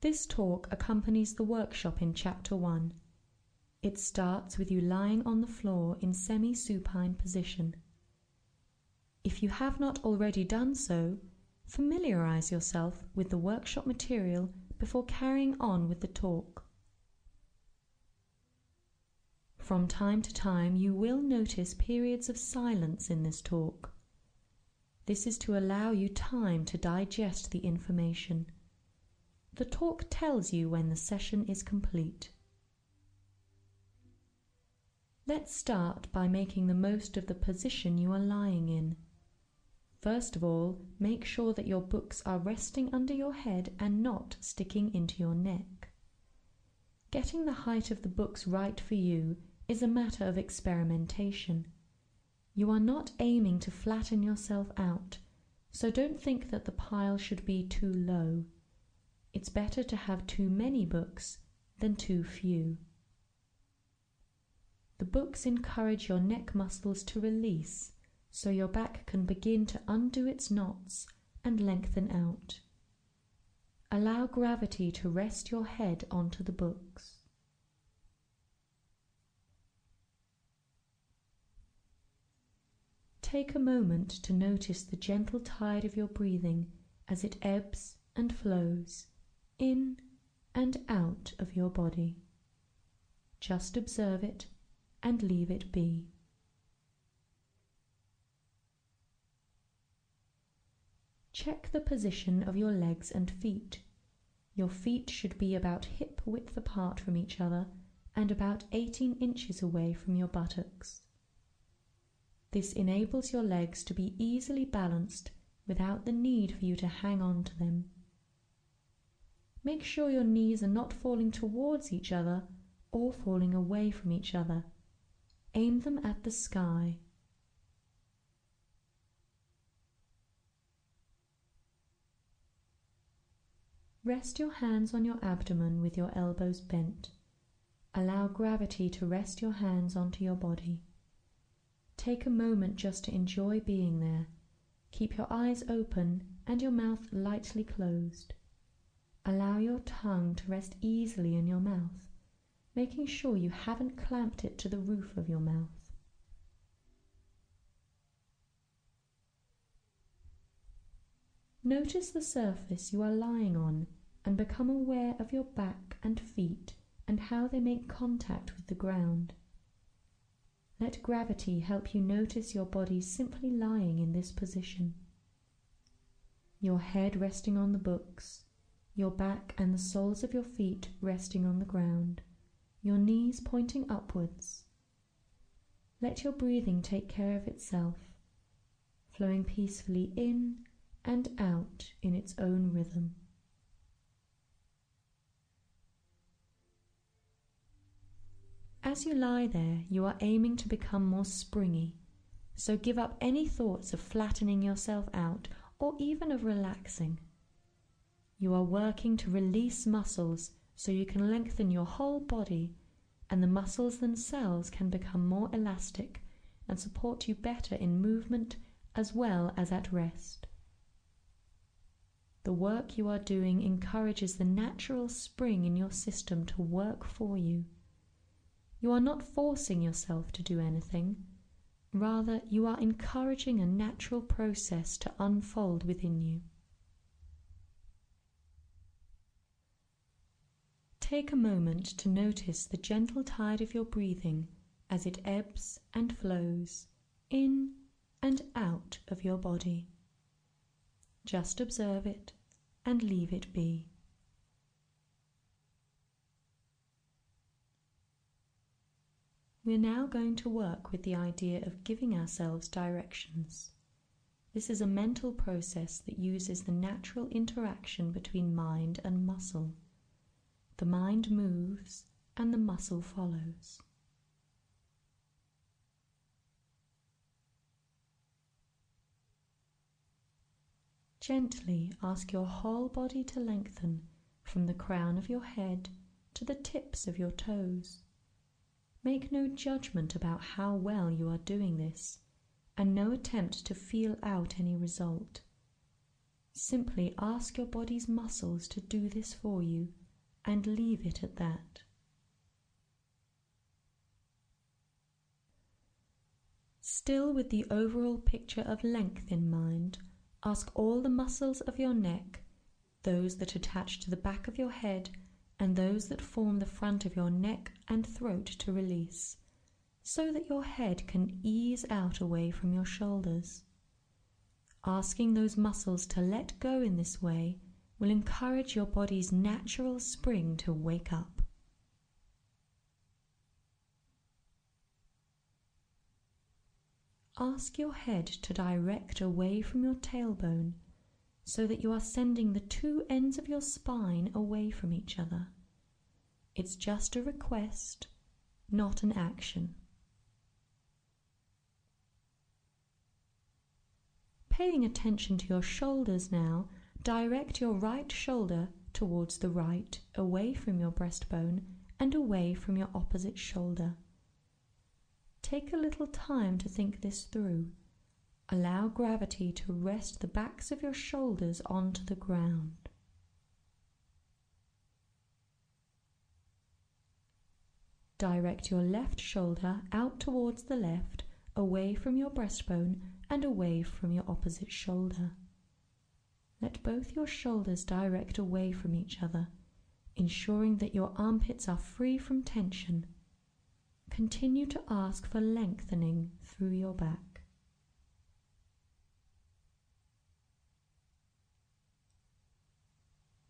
This talk accompanies the workshop in Chapter 1. It starts with you lying on the floor in semi supine position. If you have not already done so, familiarize yourself with the workshop material before carrying on with the talk. From time to time, you will notice periods of silence in this talk. This is to allow you time to digest the information. The talk tells you when the session is complete. Let's start by making the most of the position you are lying in. First of all, make sure that your books are resting under your head and not sticking into your neck. Getting the height of the books right for you is a matter of experimentation. You are not aiming to flatten yourself out, so don't think that the pile should be too low. It's better to have too many books than too few. The books encourage your neck muscles to release so your back can begin to undo its knots and lengthen out. Allow gravity to rest your head onto the books. Take a moment to notice the gentle tide of your breathing as it ebbs and flows in and out of your body. Just observe it and leave it be. Check the position of your legs and feet. Your feet should be about hip width apart from each other and about 18 inches away from your buttocks. This enables your legs to be easily balanced without the need for you to hang on to them. Make sure your knees are not falling towards each other or falling away from each other. Aim them at the sky. Rest your hands on your abdomen with your elbows bent. Allow gravity to rest your hands onto your body. Take a moment just to enjoy being there. Keep your eyes open and your mouth lightly closed. Allow your tongue to rest easily in your mouth, making sure you haven't clamped it to the roof of your mouth. Notice the surface you are lying on and become aware of your back and feet and how they make contact with the ground. Let gravity help you notice your body simply lying in this position. Your head resting on the books, your back and the soles of your feet resting on the ground, your knees pointing upwards. Let your breathing take care of itself, flowing peacefully in and out in its own rhythm. As you lie there, you are aiming to become more springy, so give up any thoughts of flattening yourself out or even of relaxing. You are working to release muscles so you can lengthen your whole body, and the muscles themselves can become more elastic and support you better in movement as well as at rest. The work you are doing encourages the natural spring in your system to work for you. You are not forcing yourself to do anything. Rather, you are encouraging a natural process to unfold within you. Take a moment to notice the gentle tide of your breathing as it ebbs and flows in and out of your body. Just observe it and leave it be. We are now going to work with the idea of giving ourselves directions. This is a mental process that uses the natural interaction between mind and muscle. The mind moves and the muscle follows. Gently ask your whole body to lengthen from the crown of your head to the tips of your toes. Make no judgment about how well you are doing this, and no attempt to feel out any result. Simply ask your body's muscles to do this for you and leave it at that. Still with the overall picture of length in mind, ask all the muscles of your neck, those that attach to the back of your head, and those that form the front of your neck and throat to release, so that your head can ease out away from your shoulders. Asking those muscles to let go in this way will encourage your body's natural spring to wake up. Ask your head to direct away from your tailbone so that you are sending the two ends of your spine away from each other. It's just a request, not an action. Paying attention to your shoulders now, direct your right shoulder towards the right, away from your breastbone and away from your opposite shoulder. Take a little time to think this through. Allow gravity to rest the backs of your shoulders onto the ground. Direct your left shoulder out towards the left, away from your breastbone and away from your opposite shoulder. Let both your shoulders direct away from each other, ensuring that your armpits are free from tension. Continue to ask for lengthening through your back.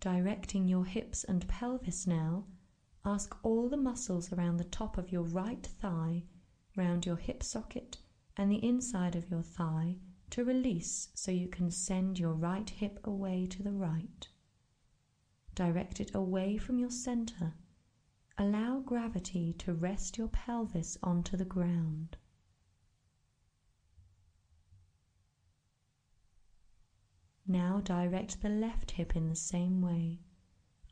Directing your hips and pelvis now, ask all the muscles around the top of your right thigh, round your hip socket, and the inside of your thigh to release so you can send your right hip away to the right. Direct it away from your center. Allow gravity to rest your pelvis onto the ground. Now direct the left hip in the same way,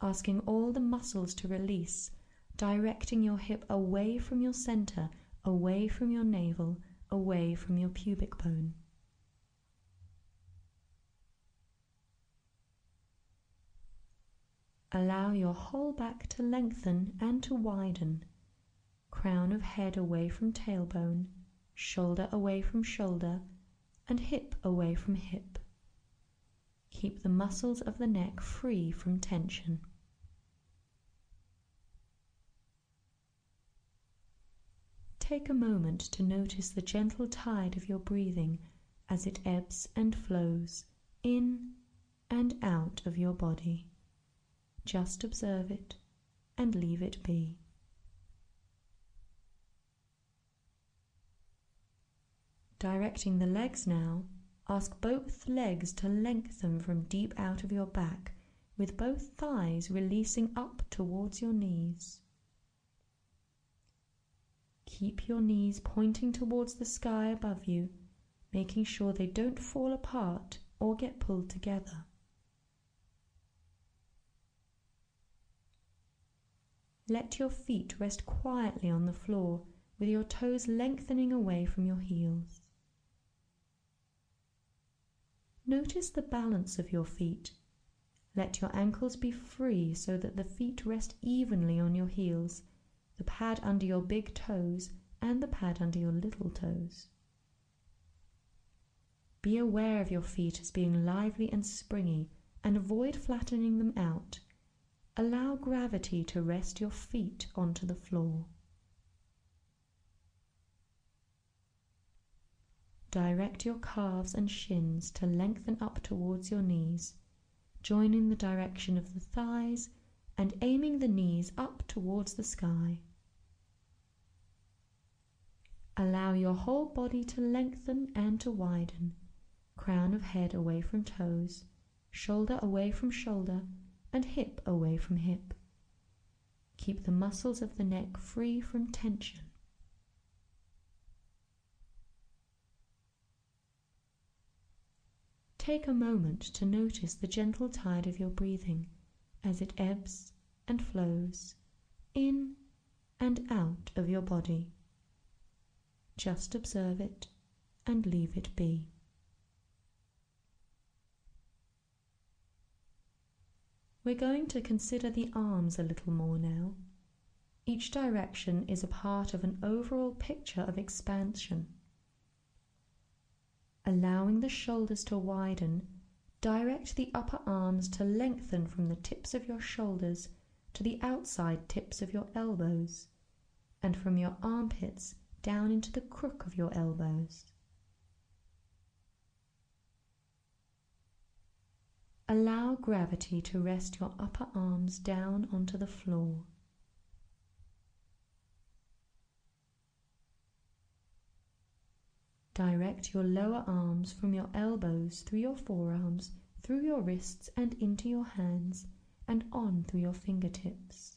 asking all the muscles to release, directing your hip away from your center, away from your navel, away from your pubic bone. Allow your whole back to lengthen and to widen. Crown of head away from tailbone, shoulder away from shoulder, and hip away from hip. Keep the muscles of the neck free from tension. Take a moment to notice the gentle tide of your breathing as it ebbs and flows in and out of your body. Just observe it and leave it be. Directing the legs now, ask both legs to lengthen from deep out of your back, with both thighs releasing up towards your knees. Keep your knees pointing towards the sky above you, making sure they don't fall apart or get pulled together. Let your feet rest quietly on the floor with your toes lengthening away from your heels. Notice the balance of your feet. Let your ankles be free so that the feet rest evenly on your heels the pad under your big toes, and the pad under your little toes. Be aware of your feet as being lively and springy and avoid flattening them out. Allow gravity to rest your feet onto the floor. Direct your calves and shins to lengthen up towards your knees, joining the direction of the thighs and aiming the knees up towards the sky. Allow your whole body to lengthen and to widen, crown of head away from toes, shoulder away from shoulder, and hip away from hip. Keep the muscles of the neck free from tension. Take a moment to notice the gentle tide of your breathing as it ebbs and flows in and out of your body. Just observe it and leave it be. We're going to consider the arms a little more now. Each direction is a part of an overall picture of expansion. Allowing the shoulders to widen, direct the upper arms to lengthen from the tips of your shoulders to the outside tips of your elbows, and from your armpits down into the crook of your elbows. Allow gravity to rest your upper arms down onto the floor. Direct your lower arms from your elbows through your forearms, through your wrists, and into your hands, and on through your fingertips.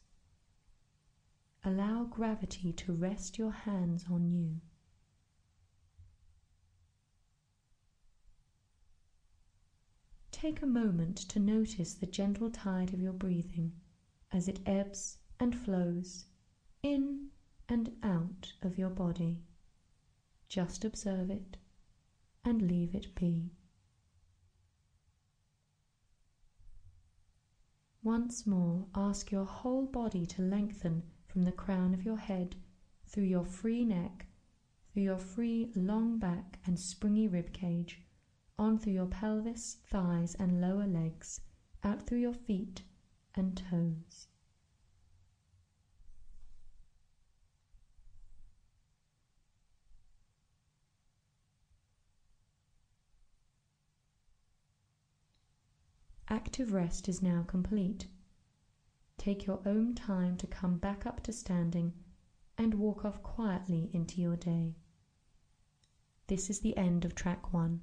Allow gravity to rest your hands on you. Take a moment to notice the gentle tide of your breathing as it ebbs and flows in and out of your body. Just observe it and leave it be. Once more, ask your whole body to lengthen from the crown of your head through your free neck, through your free long back and springy rib cage on through your pelvis, thighs, and lower legs, out through your feet and toes. Active rest is now complete. Take your own time to come back up to standing and walk off quietly into your day. This is the end of track one.